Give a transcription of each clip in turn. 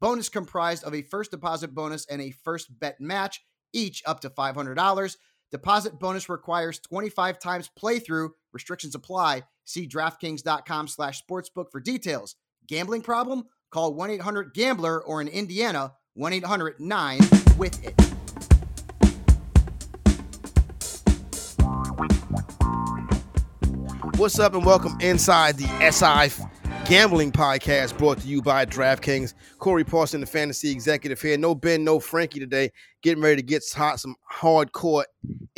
Bonus comprised of a first deposit bonus and a first bet match, each up to $500. Deposit bonus requires 25 times playthrough. Restrictions apply. See DraftKings.com slash sportsbook for details. Gambling problem? Call 1-800-GAMBLER or in Indiana, 1-800-9-WITH-IT. What's up and welcome inside the SI Gambling Podcast brought to you by DraftKings. Corey Parson, the fantasy executive here. No Ben, no Frankie today. Getting ready to get hot, some hardcore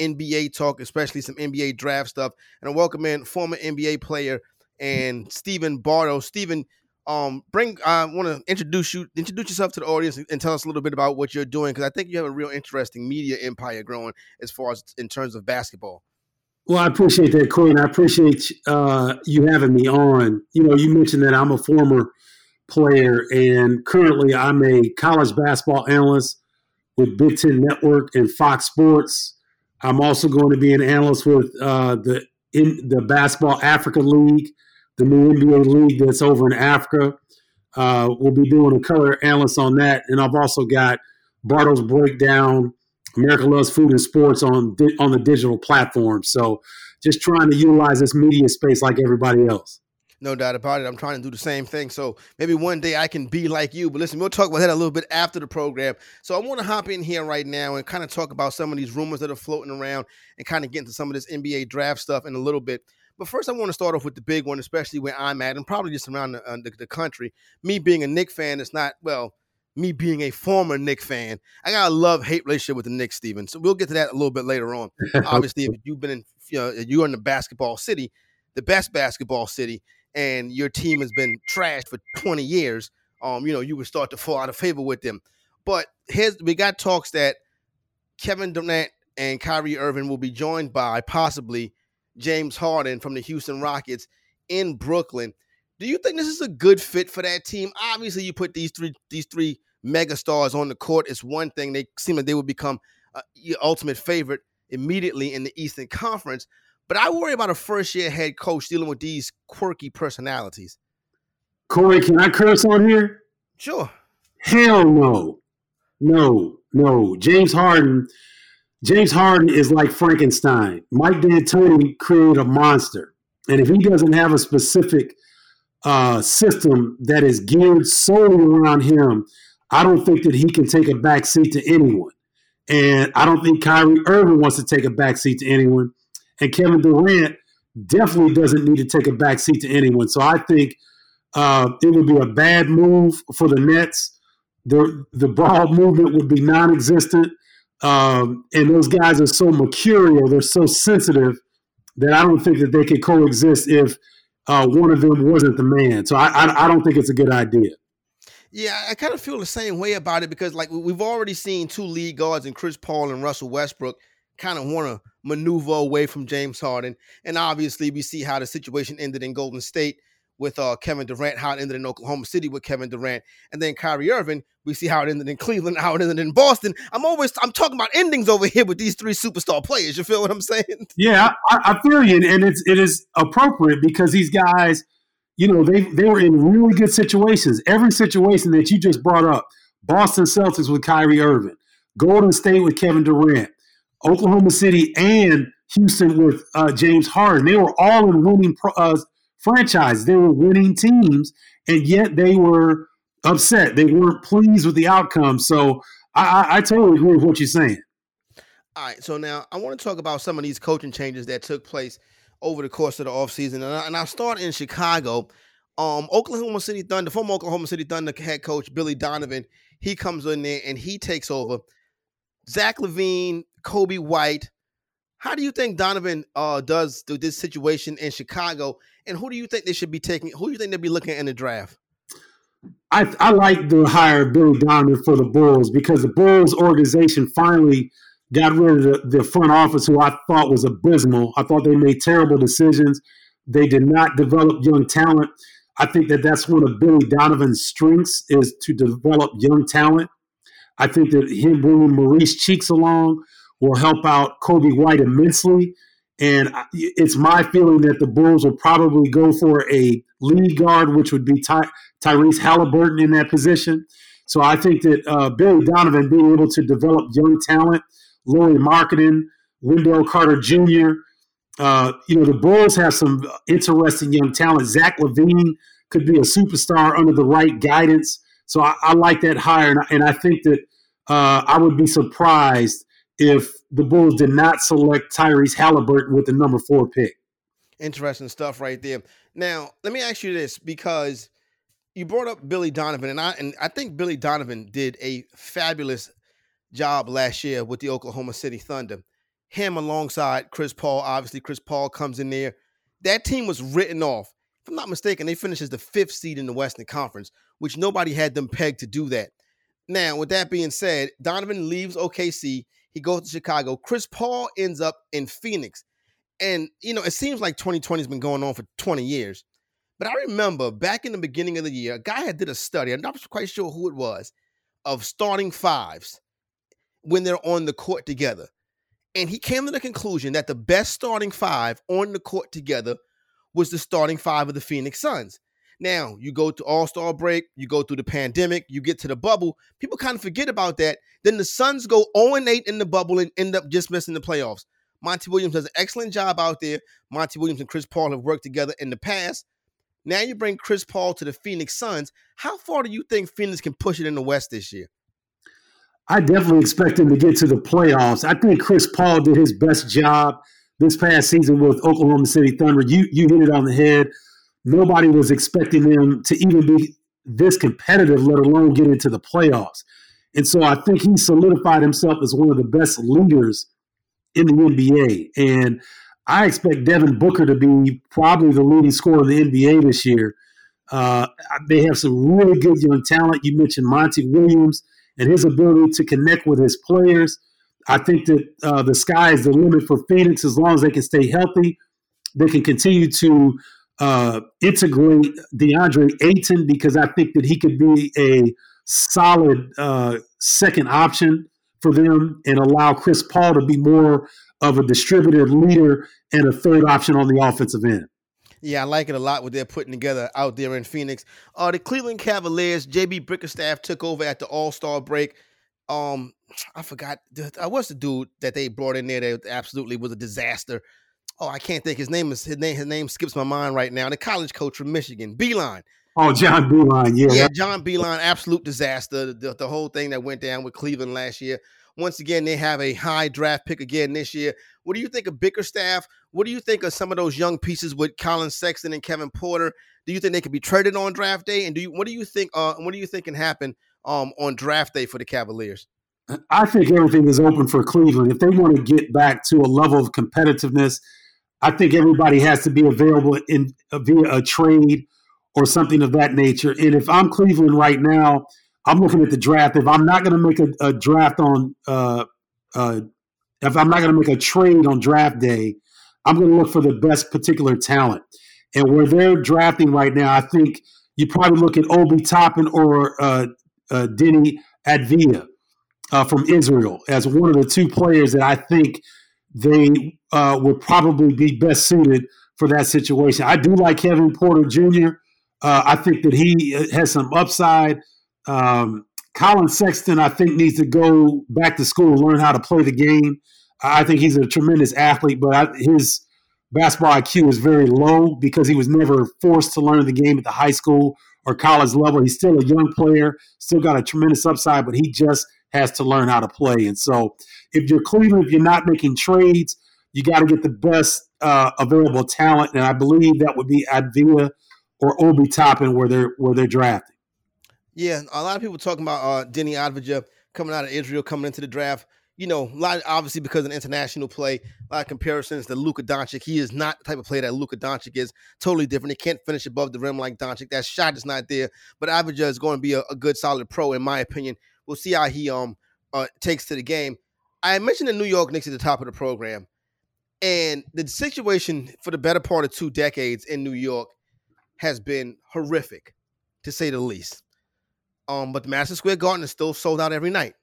NBA talk, especially some NBA draft stuff. And I welcome in former NBA player and Stephen Bardo. Stephen, um, bring I want to introduce you, introduce yourself to the audience and, and tell us a little bit about what you're doing because I think you have a real interesting media empire growing as far as in terms of basketball. Well, I appreciate that, Corey, and I appreciate uh, you having me on. You know, you mentioned that I'm a former player, and currently I'm a college basketball analyst with Big Ten Network and Fox Sports. I'm also going to be an analyst with uh, the in the Basketball Africa League, the new NBA league that's over in Africa. Uh, we'll be doing a color analyst on that, and I've also got Bardo's breakdown America loves food and sports on on the digital platform. So just trying to utilize this media space like everybody else. No doubt about it. I'm trying to do the same thing. So maybe one day I can be like you. But listen, we'll talk about that a little bit after the program. So I want to hop in here right now and kind of talk about some of these rumors that are floating around and kind of get into some of this NBA draft stuff in a little bit. But first, I want to start off with the big one, especially where I'm at, and probably just around the, uh, the, the country. Me being a Knick fan, it's not well me being a former Knick fan, I got a love hate relationship with the Knicks, Stephen. So we'll get to that a little bit later on. Obviously, if you've been in, you know, you're in the basketball city, the best basketball city, and your team has been trashed for 20 years, um, you know, you would start to fall out of favor with them. But here's we got talks that Kevin Durant and Kyrie Irving will be joined by possibly James Harden from the Houston Rockets in Brooklyn. Do you think this is a good fit for that team? Obviously, you put these three these three megastars on the court. It's one thing. They seem like they would become uh, your ultimate favorite immediately in the Eastern Conference. But I worry about a first year head coach dealing with these quirky personalities. Corey, can I curse on here? Sure. Hell no. No, no. James Harden. James Harden is like Frankenstein. Mike D'Antoni created a monster. And if he doesn't have a specific uh, system that is geared solely around him, I don't think that he can take a back seat to anyone. And I don't think Kyrie Irving wants to take a back seat to anyone. And Kevin Durant definitely doesn't need to take a back seat to anyone. So I think uh, it would be a bad move for the Nets. The the ball movement would be non-existent, um, and those guys are so mercurial. They're so sensitive that I don't think that they could coexist if uh, one of them wasn't the man. So I, I, I don't think it's a good idea. Yeah, I kind of feel the same way about it because like we've already seen two lead guards in Chris Paul and Russell Westbrook kind of want to maneuver away from James Harden, and obviously we see how the situation ended in Golden State with uh, Kevin Durant, how it ended in Oklahoma City with Kevin Durant, and then Kyrie Irving. We see how it ended in Cleveland, how it ended in Boston. I'm always I'm talking about endings over here with these three superstar players. You feel what I'm saying? Yeah, I, I feel you, and it's it is appropriate because these guys, you know, they they were in really good situations. Every situation that you just brought up, Boston Celtics with Kyrie Irving, Golden State with Kevin Durant, Oklahoma City and Houston with uh, James Harden. They were all in winning uh, franchise. They were winning teams, and yet they were upset. They weren't pleased with the outcome. So I, I, I totally agree with what you're saying. All right, so now I want to talk about some of these coaching changes that took place over the course of the offseason. And, I, and I'll start in Chicago. Um, Oklahoma City Thunder, former Oklahoma City Thunder head coach Billy Donovan, he comes in there and he takes over. Zach LaVine, Coby White. How do you think Donovan uh, does this situation in Chicago? And who do you think they should be taking? Who do you think they'll be looking in the draft? I, I like the hire Billy Donovan for the Bulls because the Bulls organization finally got rid of the, the front office, who I thought was abysmal. I thought they made terrible decisions. They did not develop young talent. I think that that's one of Billy Donovan's strengths is to develop young talent. I think that him bringing Maurice Cheeks along will help out Coby White immensely. And it's my feeling that the Bulls will probably go for a lead guard, which would be Ty- Tyrese Halliburton in that position. So I think that uh, Billy Donovan being able to develop young talent, Lauri Markkanen, Wendell Carter Jr., uh, you know, the Bulls have some interesting young talent. Zach LaVine could be a superstar under the right guidance. So I, I like that hire. And I, and I think that uh, I would be surprised if the Bulls did not select Tyrese Halliburton with the number four pick. Interesting stuff right there. Now, let me ask you this because you brought up Billy Donovan, and I and I think Billy Donovan did a fabulous job last year with the Oklahoma City Thunder. Him alongside Chris Paul, obviously Chris Paul comes in there. That team was written off. If I'm not mistaken, they finished as the fifth seed in the Western Conference, which nobody had them pegged to do that. Now, with that being said, Donovan leaves OKC. He goes to Chicago. Chris Paul ends up in Phoenix. And, you know, it seems like 2020 has been going on for 20 years. But I remember back in the beginning of the year, a guy had did a study, I'm not quite sure who it was, of starting fives when they're on the court together. And he came to the conclusion that the best starting five on the court together was the starting five of the Phoenix Suns. Now, you go to All Star break, you go through the pandemic, you get to the bubble. People kind of forget about that. Then the Suns go 0 8 in the bubble and end up just missing the playoffs. Monty Williams does an excellent job out there. Monty Williams and Chris Paul have worked together in the past. Now you bring Chris Paul to the Phoenix Suns. How far do you think Phoenix can push it in the West this year? I definitely expect them to get to the playoffs. I think Chris Paul did his best job this past season with Oklahoma City Thunder. You you hit it on the head nobody was expecting them to even be this competitive, let alone get into the playoffs. And so I think he solidified himself as one of the best leaders in the NBA. And I expect Devin Booker to be probably the leading scorer in the NBA this year. Uh, they have some really good young talent. You mentioned Monty Williams and his ability to connect with his players. I think that uh, the sky is the limit for Phoenix as long as they can stay healthy. They can continue to uh, integrate DeAndre Ayton because I think that he could be a solid uh, second option for them and allow Chris Paul to be more of a distributed leader and a third option on the offensive end. Yeah, I like it a lot what they're putting together out there in Phoenix. Uh, the Cleveland Cavaliers, JB Bickerstaff took over at the All Star break. Um, I forgot. I was the dude that they brought in there that absolutely was a disaster oh, I can't think his name is his name. His name skips my mind right now. The college coach from Michigan, Beilein. Oh, John Beilein, yeah, yeah, John Beilein, absolute disaster. The, the whole thing that went down with Cleveland last year. Once again, they have a high draft pick again this year. What do you think of Bickerstaff? What do you think of some of those young pieces with Collin Sexton and Kevin Porter? Do you think they could be traded on draft day? And do you what do you think? Uh, what do you think can happen um, on draft day for the Cavaliers? I think everything is open for Cleveland if they want to get back to a level of competitiveness I think everybody has to be available in via a trade or something of that nature. And if I'm Cleveland right now, I'm looking at the draft. If I'm not going to make a, a, draft on, uh, uh, if I'm not going to make a trade on draft day, I'm going to look for the best particular talent. And where they're drafting right now, I think you probably look at Obi Toppin or uh, uh, Deni Avdija uh, from Israel as one of the two players that I think they uh, would probably be best suited for that situation. I do like Kevin Porter Jr. Uh, I think that he uh, has some upside. Um, Collin Sexton, I think, needs to go back to school and learn how to play the game. I think he's a tremendous athlete, but I, his basketball IQ is very low because he was never forced to learn the game at the high school or college level. He's still a young player, still got a tremendous upside, but he just has to learn how to play. And so, if you're Cleveland, if you're not making trades, you got to get the best uh, available talent, and I believe that would be Avdija or Obi Toppin where they're where they're drafting. Yeah, a lot of people talking about uh, Deni Avdija coming out of Israel, coming into the draft. You know, a lot obviously because of international play, a lot of comparisons to Luka Doncic. He is not the type of player that Luka Doncic is. Totally different. He can't finish above the rim like Doncic. That shot is not there. But Avdija is going to be a, a, good, solid pro, in my opinion. We'll see how he um uh, takes to the game. I mentioned the New York Knicks at the top of the program, and the situation for the better part of two decades in New York has been horrific, to say the least. Um, but the Madison Square Garden is still sold out every night.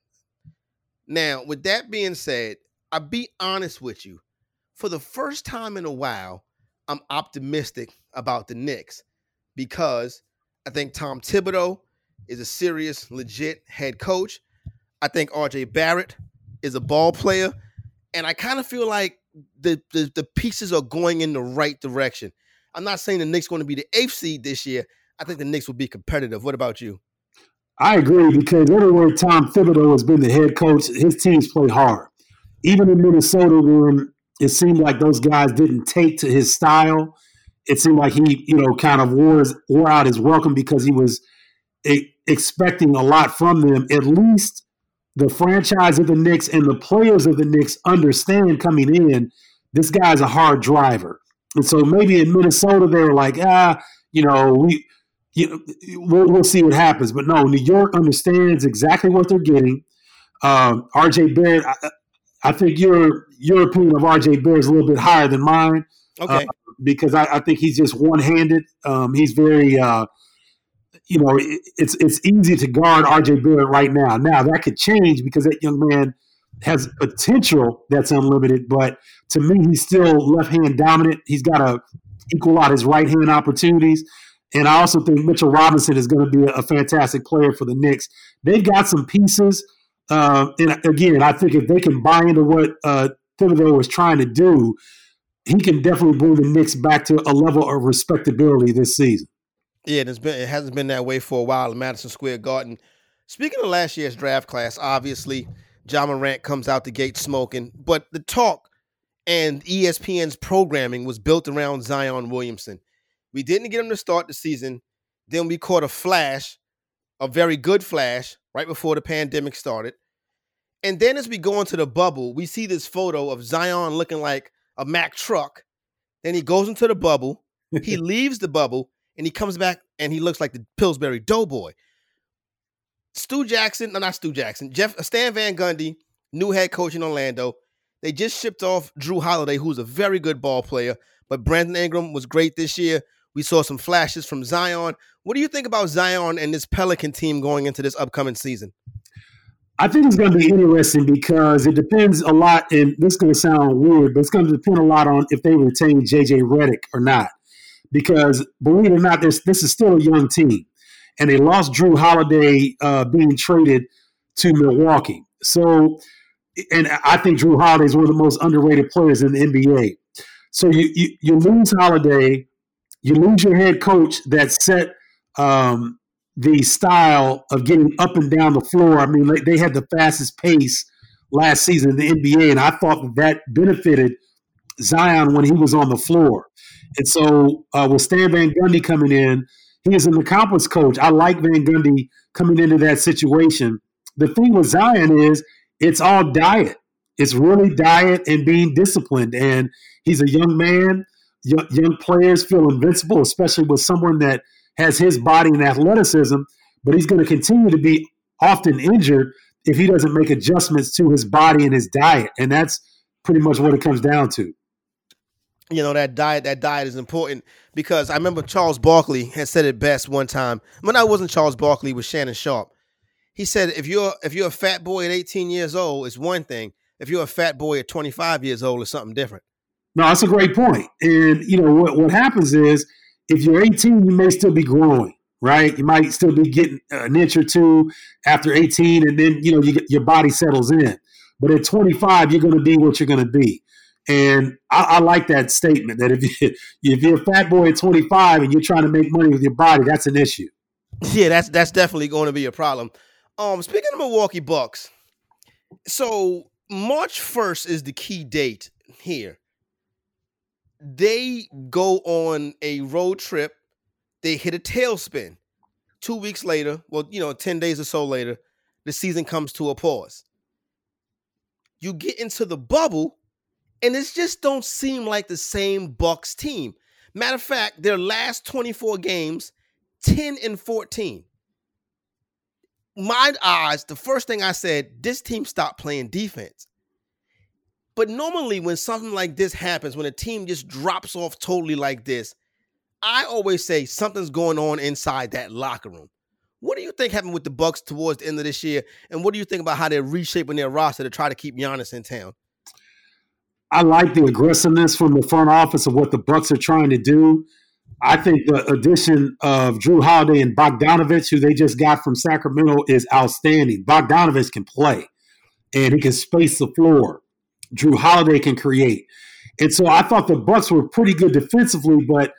Now, with that being said, I'll be honest with you. For the first time in a while, I'm optimistic about the Knicks because I think Tom Thibodeau is a serious, legit head coach. I think RJ Barrett is a ball player. And I kind of feel like the, the, the pieces are going in the right direction. I'm not saying the Knicks going to be the eighth seed this year. I think the Knicks will be competitive. What about you? I agree because everywhere Tom Thibodeau has been the head coach, his teams play hard. Even in Minnesota, when it seemed like those guys didn't take to his style, it seemed like he, you know, kind of wore, his, wore out his welcome because he was a, expecting a lot from them. At least the franchise of the Knicks and the players of the Knicks understand coming in, this guy's a hard driver. And so maybe in Minnesota, they were like, ah, you know, we you know, we'll, we'll, see what happens. But no, New York understands exactly what they're getting. Um, RJ Barrett, I, I, think your your opinion of RJ Barrett is a little bit higher than mine. Okay. Uh, because I, I, think he's just one handed. Um, he's very, uh, you know, it, it's it's easy to guard RJ Barrett right now. Now that could change because that young man has potential that's unlimited. But to me, he's still left hand dominant. He's got to equal out his right hand opportunities. And I also think Mitchell Robinson is going to be a, a fantastic player for the Knicks. They've got some pieces. Uh, and again, I think if they can buy into what uh, Thibodeau was trying to do, he can definitely bring the Knicks back to a level of respectability this season. Yeah, it's been it hasn't been that way for a while in Madison Square Garden. Speaking of last year's draft class, obviously Ja Morant comes out the gate smoking, but the talk and ESPN's programming was built around Zion Williamson. We didn't get him to start the season. Then we caught a flash, a very good flash, right before the pandemic started. And then as we go into the bubble, we see this photo of Zion looking like a Mack truck. Then he goes into the bubble. he leaves the bubble and he comes back and he looks like the Pillsbury Doughboy. Stu Jackson, no, not Stu Jackson, Jeff uh, Stan Van Gundy, new head coach in Orlando. They just shipped off Jrue Holiday, who's a very good ball player, but Brandon Ingram was great this year. We saw some flashes from Zion. What do you think about Zion and this Pelican team going into this upcoming season? I think it's going to be interesting because it depends a lot, and this is going to sound weird, but it's going to depend a lot on if they retain JJ Redick or not. Because believe it or not, this this is still a young team, and they lost Jrue Holiday uh, being traded to Milwaukee. So, and I think Jrue Holiday is one of the most underrated players in the NBA. So you you, you lose Holiday, you lose your head coach that set um, the style of getting up and down the floor. I mean, they had the fastest pace last season in the NBA, and I thought that, that benefited Zion when he was on the floor. And so uh, with Stan Van Gundy coming in, he is an accomplished coach. I like Van Gundy coming into that situation. The thing with Zion is it's all diet. It's really diet and being disciplined. And he's a young man young, young players feel invincible, especially with someone that has his body and athleticism. But he's going to continue to be often injured if he doesn't make adjustments to his body and his diet. And that's pretty much what it comes down to. You know, that diet, that diet is important because I remember Charles Barkley had said it best one time. When I wasn't Charles Barkley, was Shannon Sharpe. He said, if you're if you're a fat boy at 18 years old, it's one thing. If you're a fat boy at 25 years old, it's something different. No, that's a great point. And you know what what happens is if you're 18, you may still be growing, right? You might still be getting an inch or two after 18, and then you know you your body settles in. But at 25, you're going to be what you're going to be. And I, I, like that statement that if you if you're a fat boy at 25 and you're trying to make money with your body, that's an issue. Yeah, that's that's definitely going to be a problem. Um, speaking of Milwaukee Bucks, So March 1st is the key date here. They go on a road trip. They hit a tailspin. Two weeks later, well, you know, 10 days or so later, the season comes to a pause. You get into the bubble, and it just don't seem like the same Bucks team. Matter of fact, their last 24 games, 10 and 14. My eyes, the first thing I said, this team stopped playing defense. But normally, when something like this happens, when a team just drops off totally like this, I always say something's going on inside that locker room. What do you think happened with the Bucks towards the end of this year? And what do you think about how they're reshaping their roster to try to keep Giannis in town? I like the aggressiveness from the front office of what the Bucks are trying to do. I think the addition of Jrue Holiday and Bogdanovic, who they just got from Sacramento, is outstanding. Bogdanovic can play and he can space the floor. Jrue Holiday can create. And so I thought the Bucks were pretty good defensively, but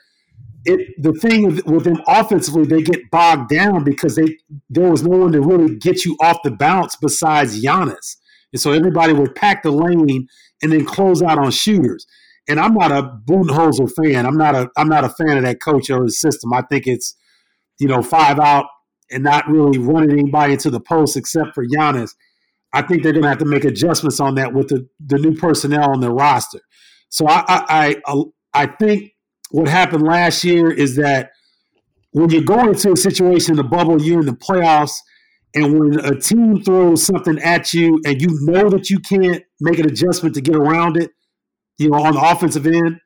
it the thing with them offensively, they get bogged down because they there was no one to really get you off the bounce besides Giannis. And so everybody would pack the lane and then close out on shooters. And I'm not a Budenholzer fan. I'm not a I'm not a fan of that coach or his system. I think it's, you know, five out and not really running anybody into the post except for Giannis. I think they're going to have to make adjustments on that with the, the new personnel on their roster. So I, I, I, I think what happened last year is that when you go into a situation in the bubble, you're in the playoffs, and when a team throws something at you and you know that you can't make an adjustment to get around it, you know, on the offensive end,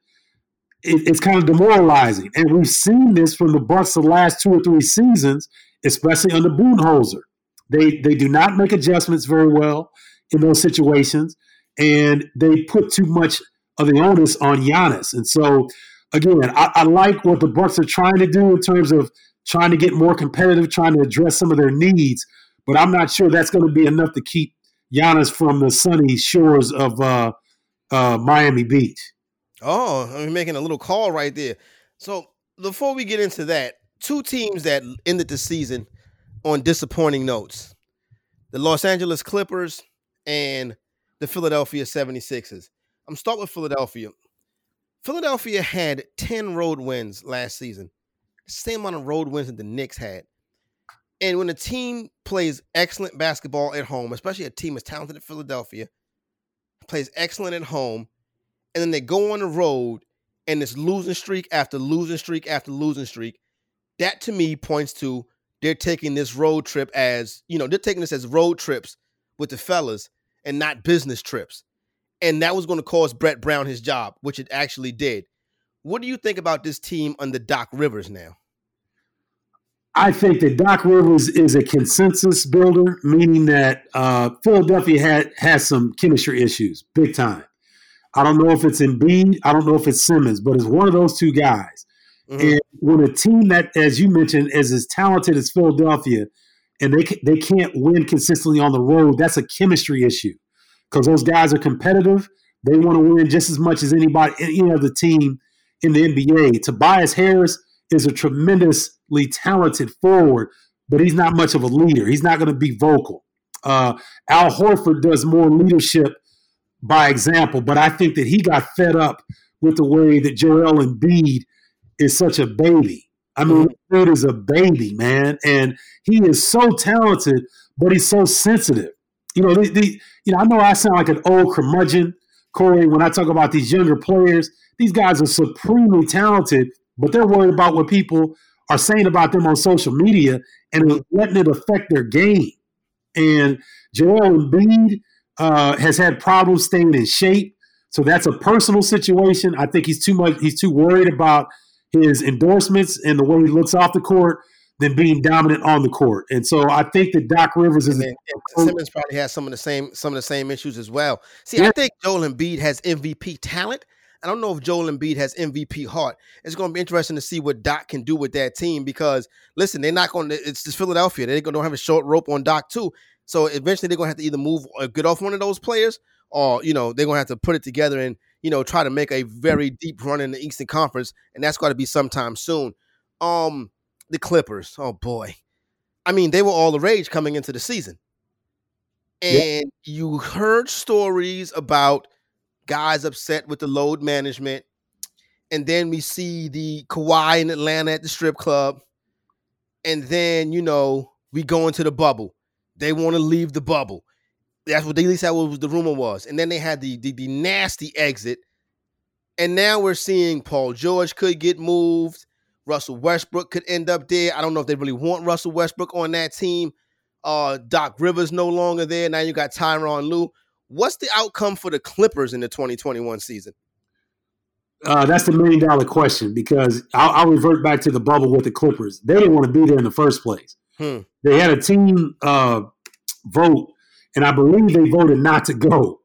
it, it's kind of demoralizing. And we've seen this from the Bucks the last two or three seasons, especially under Budenholzer. They they do not make adjustments very well in those situations, and they put too much of the onus on Giannis. And so, again, I, I like what the Bucks are trying to do in terms of trying to get more competitive, trying to address some of their needs. But I'm not sure that's going to be enough to keep Giannis from the sunny shores of uh, uh, Miami Beach. Oh, I'm making a little call right there. So before we get into that, two teams that ended the season on disappointing notes the Los Angeles Clippers and the Philadelphia 76ers. I'm start with Philadelphia. Philadelphia had 10 road wins last season, same amount of road wins that the Knicks had. And when a team plays excellent basketball at home, especially a team as talented as Philadelphia, plays excellent at home, and then they go on the road and it's losing streak after losing streak after losing streak, that to me points to they're taking this road trip as, you know, they're taking this as road trips with the fellas and not business trips. And that was going to cost Brett Brown his job, which it actually did. What do you think about this team under Doc Rivers now? I think that Doc Rivers is a consensus builder, meaning that uh, Philadelphia had has some chemistry issues, big time. I don't know if it's Embiid, I don't know if it's Simmons, but it's one of those two guys. Mm-hmm. And when a team that, as you mentioned, is as talented as Philadelphia, and they they can't win consistently on the road, that's a chemistry issue because those guys are competitive. They want to win just as much as anybody, in any other team in the NBA. Tobias Harris is a tremendously talented forward, but he's not much of a leader. He's not going to be vocal. Uh, Al Horford does more leadership by example, but I think that he got fed up with the way that Joel Embiid is such a baby. I mean, mm-hmm. dude is a baby, man, and he is so talented, but he's so sensitive. You know, the, the, you know, I know I sound like an old curmudgeon, Corey, when I talk about these younger players. These guys are supremely talented, but they're worried about what people are saying about them on social media and letting it affect their game. And Joel Embiid uh, has had problems staying in shape. So that's a personal situation. I think he's too much. He's too worried about his endorsements and the way he looks off the court than being dominant on the court. And so I think that Doc Rivers is. And Simmons probably has some of the same some of the same issues as well. See, yeah. I think Joel Embiid has MVP talent. I don't know if Joel Embiid has MVP heart. It's going to be interesting to see what Doc can do with that team because listen, they're not going to. It's just Philadelphia. They don't have a short rope on Doc too. So eventually they're going to have to either move or get off one of those players, or you know they're going to have to put it together and you know try to make a very deep run in the Eastern Conference, and that's got to be sometime soon. Um, the Clippers. Oh boy, I mean they were all the rage coming into the season, and you heard stories about guys upset with the load management, and then we see the Kawhi in Atlanta at the strip club, and then you know we go into the bubble. They want to leave the bubble. That's what they at least that was the rumor was, and then they had the, the the nasty exit, and now we're seeing Paul George could get moved. Russell Westbrook could end up there. I don't know if they really want Russell Westbrook on that team. Uh, Doc Rivers no longer there. Now you got Tyronn Lue. What's the outcome for the Clippers in the 2021 season? Uh, that's the million dollar question because I'll, I'll, revert back to the bubble with the Clippers. They didn't want to be there in the first place. Hmm. They had a team uh, vote, and I believe they voted not to go.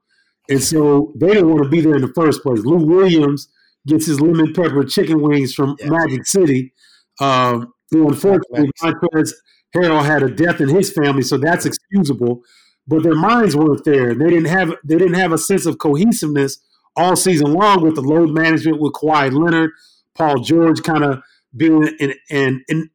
And so they didn't want to be there in the first place. Lou Williams gets his lemon pepper chicken wings from yeah. Magic City. Um, unfortunately, Montrezl Harrell had a death in his family, so that's excusable. But their minds weren't there. They didn't have they didn't have a sense of cohesiveness all season long with the load management with Kawhi Leonard, Paul George kind of being in in, in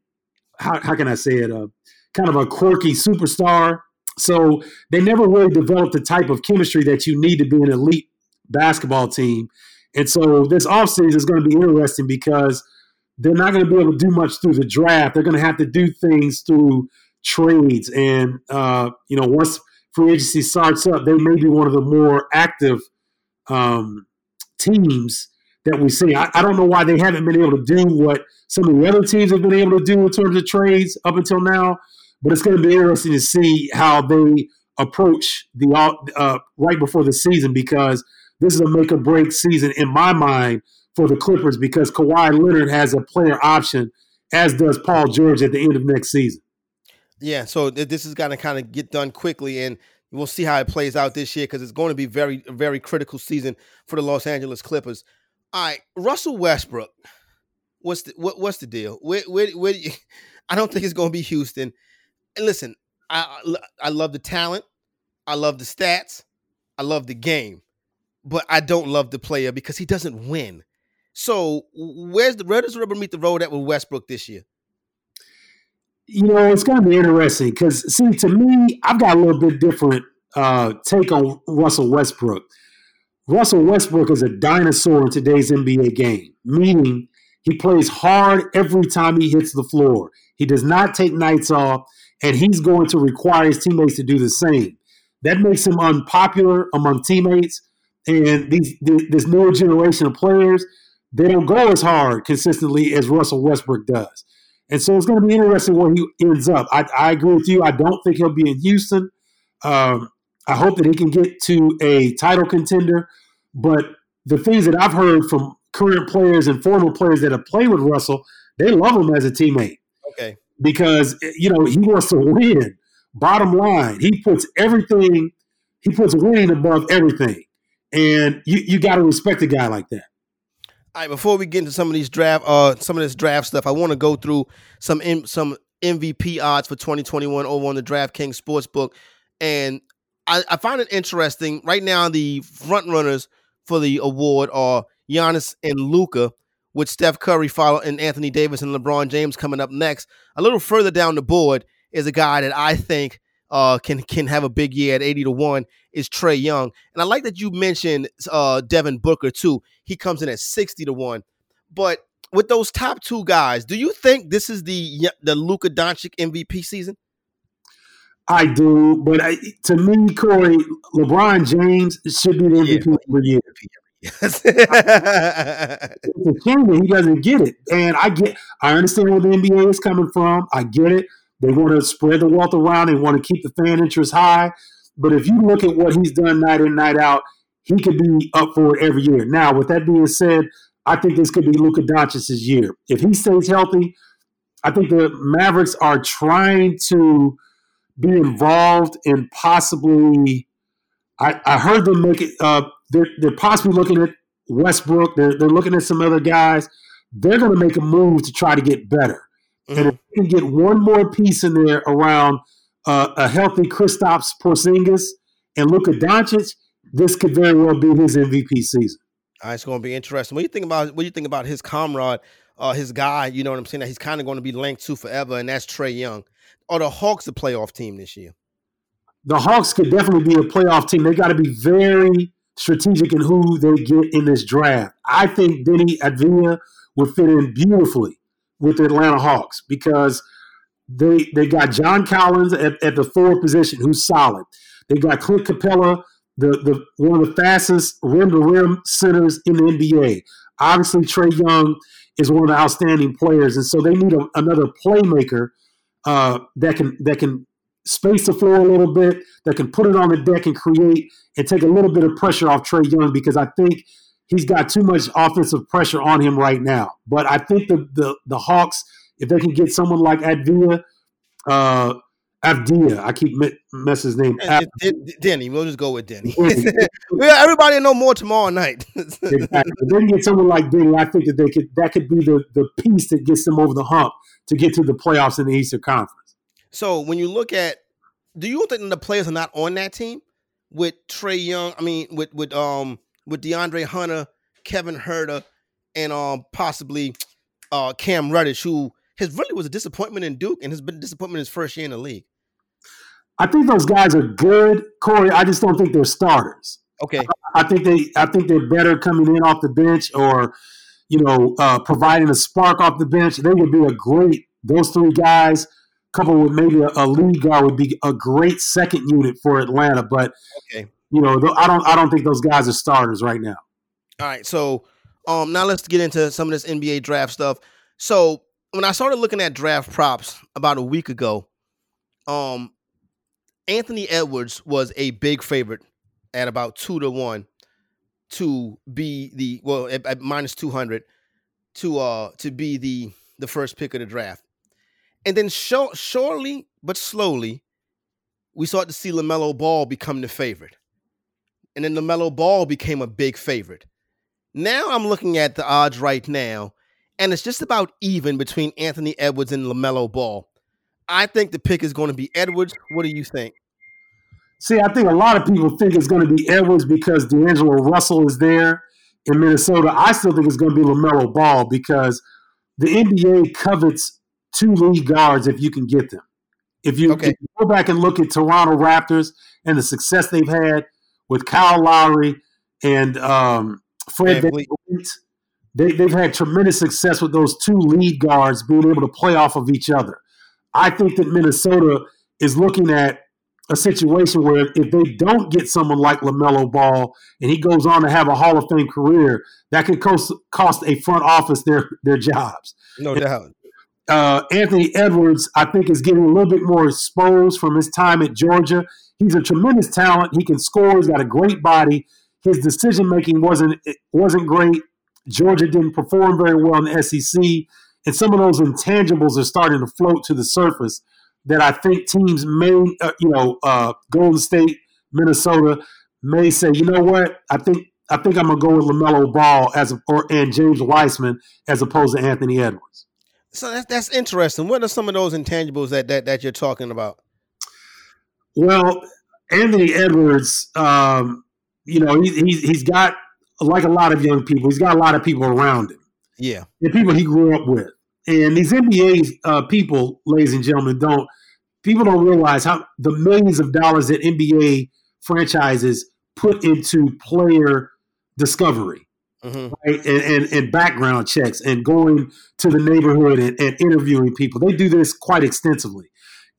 how, how can I say it? Uh, kind of a quirky superstar. So they never really developed the type of chemistry that you need to be an elite basketball team. And so this offseason is going to be interesting because they're not going to be able to do much through the draft. They're going to have to do things through trades. And, uh, you know, once free agency starts up, they may be one of the more active um, teams that we see. I, I, don't know why they haven't been able to do what some of the other teams have been able to do in terms of trades up until now, but it's going to be interesting to see how they approach the uh, right before the season because this is a make or break season in my mind for the Clippers because Kawhi Leonard has a player option, as does Paul George at the end of next season. Yeah, so this is going to kind of get done quickly, and we'll see how it plays out this year because it's going to be very, very critical season for the Los Angeles Clippers. All right, Russell Westbrook. What's the what, what's the deal? Where, where, where, I don't think it's going to be Houston. And listen, I I love the talent, I love the stats, I love the game, but I don't love the player because he doesn't win. So where's the where does the rubber meet the road at with Westbrook this year? You know, it's going to be interesting because, see, to me, I've got a little bit different uh, take on Russell Westbrook. Russell Westbrook is a dinosaur in today's NBA game, meaning he plays hard every time he hits the floor. He does not take nights off, and he's going to require his teammates to do the same. That makes him unpopular among teammates. And these this newer generation of players, they don't go as hard consistently as Russell Westbrook does. And so it's going to be interesting where he ends up. I, I agree with you. I don't think he'll be in Houston. Um, I hope that he can get to a title contender. But the things that I've heard from current players and former players that have played with Russell, they love him as a teammate. Okay. Because, you know, he wants to win. Bottom line, he puts everything, he puts winning above everything. And you, you got to respect a guy like that. All right, before we get into some of these draft, uh, some of this draft stuff, I want to go through some in, some MVP odds for 2021 over on the DraftKings Sportsbook, and I, I find it interesting. Right now, the front runners for the award are Giannis and Luka, with Steph Curry follow and Anthony Davis and LeBron James coming up next. A little further down the board is a guy that I think uh, can can have a big year at 80 to 1 is Trae Young. And I like that you mentioned uh, Devin Booker too. He comes in at 60 to 1. But with those top two guys, do you think this is the the Luka Doncic MVP season? I do, but I, to me, Corey, LeBron James should be the MVP yeah. every year. Yes. it's a shame that he doesn't get it. And I get I understand where the NBA is coming from. I get it. They want to spread the wealth around. They want to keep the fan interest high. But if you look at what he's done night in, night out, he could be up for it every year. Now, with that being said, I think this could be Luka Doncic's year. If he stays healthy, I think the Mavericks are trying to be involved in possibly. I, I heard them make it. Uh, they're, they're possibly looking at Westbrook. They're, they're looking at some other guys. They're going to make a move to try to get better. Mm-hmm. And if you can get one more piece in there around uh, a healthy Kristaps Porzingis and Luka Doncic, this could very well be his MVP season. Right, it's going to be interesting. What do you think about what do you think about his comrade, uh, his guy? You know what I'm saying? That he's kind of going to be linked to forever, and that's Trae Young. Are the Hawks a playoff team this year? the Hawks could definitely be a playoff team. They got to be very strategic in who they get in this draft. I think Deni Avdija would fit in beautifully with the Atlanta Hawks because they they got John Collins at, at the forward position, who's solid. They got Clint Capela, the, the one of the fastest rim to rim centers in the NBA. Obviously, Trae Young is one of the outstanding players, and so they need a, another playmaker uh, that can that can space the floor a little bit, that can put it on the deck and create and take a little bit of pressure off Trae Young because I think he's got too much offensive pressure on him right now. But I think the the, the Hawks, if they can get someone like Advia, uh, Avdija, I keep mess his name. Av- Deni, we'll just go with Deni. Everybody know more tomorrow night. exactly. Then get someone like Deni. I think that they could that could be the the piece that gets them over the hump to get to the playoffs in the Eastern Conference. So when you look at, do you think the players are not on that team with Trae Young? I mean, with with um with DeAndre Hunter, Kevin Huerter, and um possibly uh Cam Reddish, who has really was a disappointment in Duke and has been a disappointment his first year in the league. I think those guys are good, Corey. I just don't think they're starters. Okay. I, I think they I think they're better coming in off the bench or, you know, uh, providing a spark off the bench. They would be a great those three guys coupled with maybe a, a lead guard would be a great second unit for Atlanta. But okay. You know, I don't I don't think those guys are starters right now. All right, so um, now let's get into some of this NBA draft stuff. So when I started looking at draft props about a week ago, um, Anthony Edwards was a big favorite at about two to one to be the well at, at minus two hundred to uh to be the the first pick of the draft. And then short, shortly but slowly, we started to see LaMelo Ball become the favorite. And then LaMelo Ball became a big favorite. Now I'm looking at the odds right now, and it's just about even between Anthony Edwards and LaMelo Ball. I think the pick is going to be Edwards. What do you think? See, I think a lot of people think it's going to be Edwards because D'Angelo Russell is there in Minnesota. I still think it's going to be LaMelo Ball because the NBA covets two lead guards if you can get them. If you, okay. if you, go back and look at Toronto Raptors and the success they've had with Kyle Lowry and um, Fred VanVleet, they, they've had tremendous success with those two lead guards being able to play off of each other. I think that Minnesota is looking at a situation where if they don't get someone like LaMelo Ball and he goes on to have a Hall of Fame career, that could cost, cost a front office their, their jobs. No doubt uh, Anthony Edwards, I think, is getting a little bit more exposed from his time at Georgia. He's a tremendous talent. He can score. He's got a great body. His decision making wasn't wasn't great. Georgia didn't perform very well in the SEC, and some of those intangibles are starting to float to the surface. That I think teams may, uh, you know, uh, Golden State, Minnesota, may say, you know what, I think I think I'm gonna go with LaMelo Ball as or and James Wiseman as opposed to Anthony Edwards. So that's that's interesting. What are some of those intangibles that that, that you're talking about? Well, Anthony Edwards, um, you know, he, he, he's got like a lot of young people. He's got a lot of people around him. Yeah, the people he grew up with, and these NBA uh, people, ladies and gentlemen, don't people don't realize how the millions of dollars that NBA franchises put into player discovery mm-hmm. right? And, and, and background checks and going to the neighborhood and, and interviewing people. They do this quite extensively,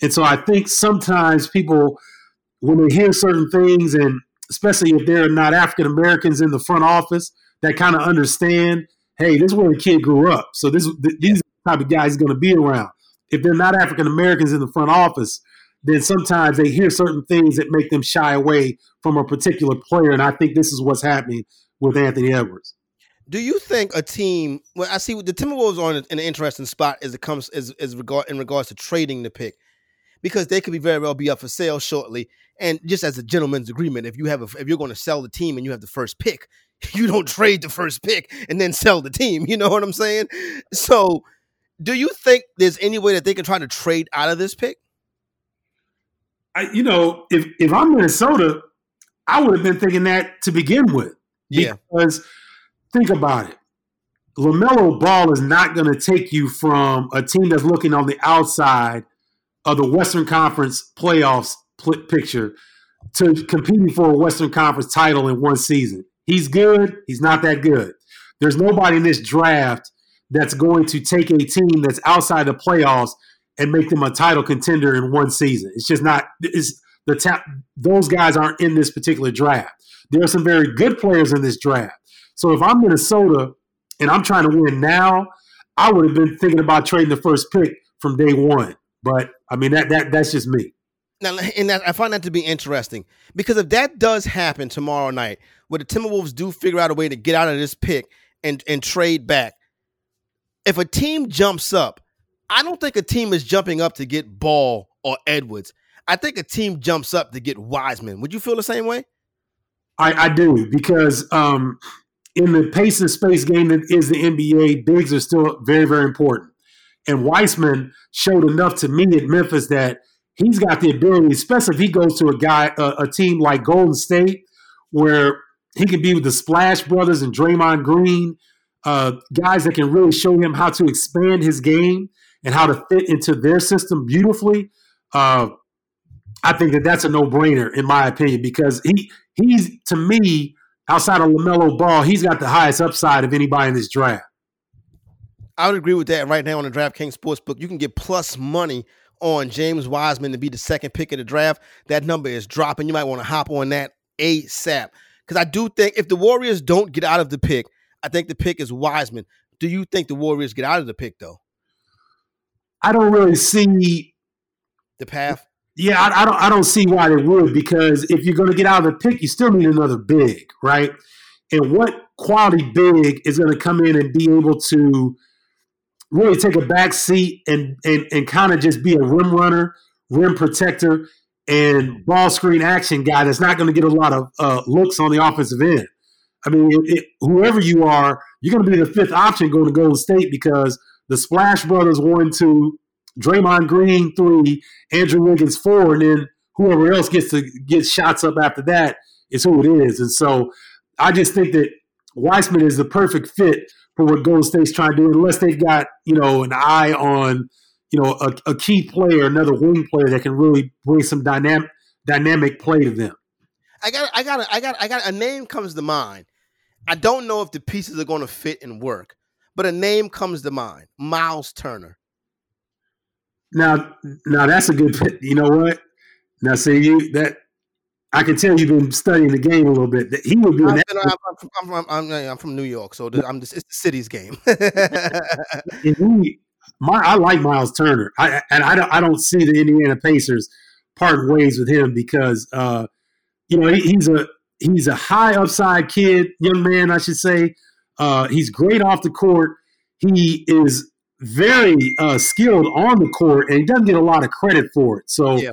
and so I think sometimes people, when they hear certain things, and especially if they're not African Americans in the front office, that kind of understand, hey, this is where the kid grew up, so this th- these type of guys going to be around. If they're not African Americans in the front office, then sometimes they hear certain things that make them shy away from a particular player. And I think this is what's happening with Anthony Edwards. Do you think a team? Well, I see the Timberwolves are in an interesting spot as it comes as, as regard in regards to trading the pick, because they could be very well be up for sale shortly. And just as a gentleman's agreement, if you have a, if you're going to sell the team and you have the first pick, you don't trade the first pick and then sell the team. You know what I'm saying? So, do you think there's any way that they can try to trade out of this pick? I, you know, if if I'm Minnesota, I would have been thinking that to begin with. Yeah, because think about it. LaMelo Ball is not going to take you from a team that's looking on the outside of the Western Conference playoffs picture to competing for a Western Conference title in one season. He's good. He's not that good. There's nobody in this draft that's going to take a team that's outside the playoffs and make them a title contender in one season. It's just not. It's the tap. Those guys aren't in this particular draft. There are some very good players in this draft. So if I'm Minnesota and I'm trying to win now, I would have been thinking about trading the first pick from day one. But I mean that that that's just me. Now, and that, I find that to be interesting because if that does happen tomorrow night, where the Timberwolves do figure out a way to get out of this pick and and trade back, if a team jumps up, I don't think a team is jumping up to get Ball or Edwards. I think a team jumps up to get Wiseman. Would you feel the same way? I, I do because um, in the pace and space game that is the NBA, bigs are still very, very important. And Wiseman showed enough to me at Memphis that he's got the ability, especially if he goes to a guy, a, a team like Golden State, where he can be with the Splash Brothers and Draymond Green, uh, guys that can really show him how to expand his game and how to fit into their system beautifully. Uh, I think that that's a no brainer in my opinion because he he's to me outside of LaMelo Ball, he's got the highest upside of anybody in this draft. I would agree with that right now on the DraftKings Sportsbook. You can get plus money on James Wiseman to be the second pick of the draft. That number is dropping. You might want to hop on that ASAP. Because I do think if the Warriors don't get out of the pick, I think the pick is Wiseman. Do you think the Warriors get out of the pick though? I don't really see the path. Yeah, I, I, don't. I don't see why they would because if you're going to get out of the pick, you still need another big, right? And what quality big is going to come in and be able to really take a back seat and and, and kind of just be a rim runner, rim protector, and ball screen action guy that's not going to get a lot of uh, looks on the offensive end. I mean, it, it, whoever you are, you're going to be the fifth option going to Golden State because the Splash Brothers one, two, Draymond Green three, Andrew Wiggins four, and then whoever else gets to get shots up after that is who it is. And so I just think that Wiseman is the perfect fit for what Golden State's trying to do, unless they've got you know an eye on you know a, a key player, another wing player that can really bring some dynamic dynamic play to them. I got, I got, I got, I got. A name comes to mind. I don't know if the pieces are going to fit and work, but a name comes to mind: Miles Turner. Now, now that's a good. You know what? Now, see you that I can tell you've been studying the game a little bit. That he would be. I'm, I'm, I'm, I'm, from, New York, so I'm just it's the city's game. he, my, I like Miles Turner, I, and I don't I don't see the Indiana Pacers part ways with him because uh, you know he, he's a he's a high upside kid, young man, I should say. Uh, he's great off the court. He is very uh, skilled on the court, and he doesn't get a lot of credit for it. So yeah.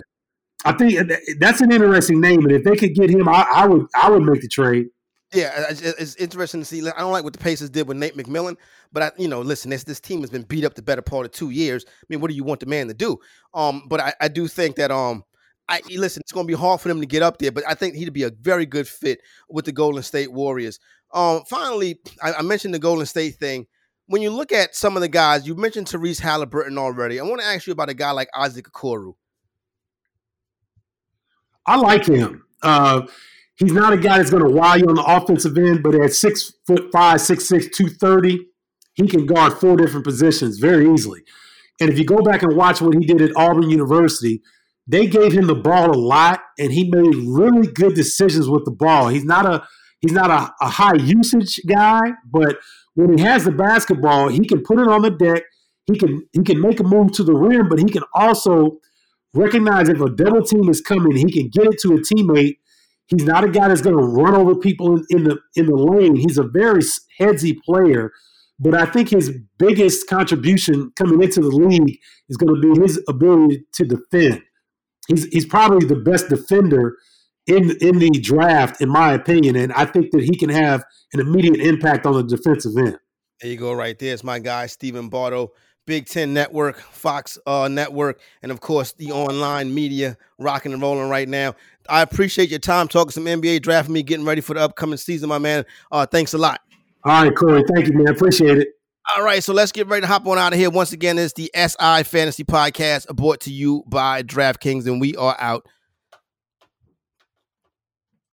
I think that's an interesting name, and if they could get him, I, I would I would make the trade. Yeah, it's interesting to see. I don't like what the Pacers did with Nate McMillan, but I, you know, listen, this this team has been beat up the better part of two years. I mean, what do you want the man to do? Um, but I, I do think that um, I listen, it's going to be hard for them to get up there, but I think he'd be a very good fit with the Golden State Warriors. Um, finally, I, I mentioned the Golden State thing when you look at some of the guys, you mentioned Tyrese Haliburton already. I want to ask you about a guy like Isaac Okoro. I like him. Uh, he's not a guy that's going to wow you on the offensive end, but at six foot five, six six, two thirty, he can guard four different positions very easily. And if you go back and watch what he did at Auburn University, they gave him the ball a lot, and he made really good decisions with the ball. He's not a he's not a, a high usage guy, but when he has the basketball, he can put it on the deck. He can he can make a move to the rim, but he can also recognize if a double team is coming, he can get it to a teammate. He's not a guy that's going to run over people in, in the in the lane. He's a very headsy player, but I think his biggest contribution coming into the league is going to be his ability to defend. He's he's probably the best defender in in the draft, in my opinion, and I think that he can have an immediate impact on the defensive end. There you go, right there. It's my guy Stephen Bardo, Big Ten Network, Fox uh, Network, and of course the online media rocking and rolling right now. I appreciate your time talking some NBA draft me, getting ready for the upcoming season, my man. Uh, thanks a lot. All right, Corey. Thank you, man. Appreciate it. All right, so let's get ready to hop on out of here. Once again, it's the SI Fantasy Podcast brought to you by DraftKings, and we are out.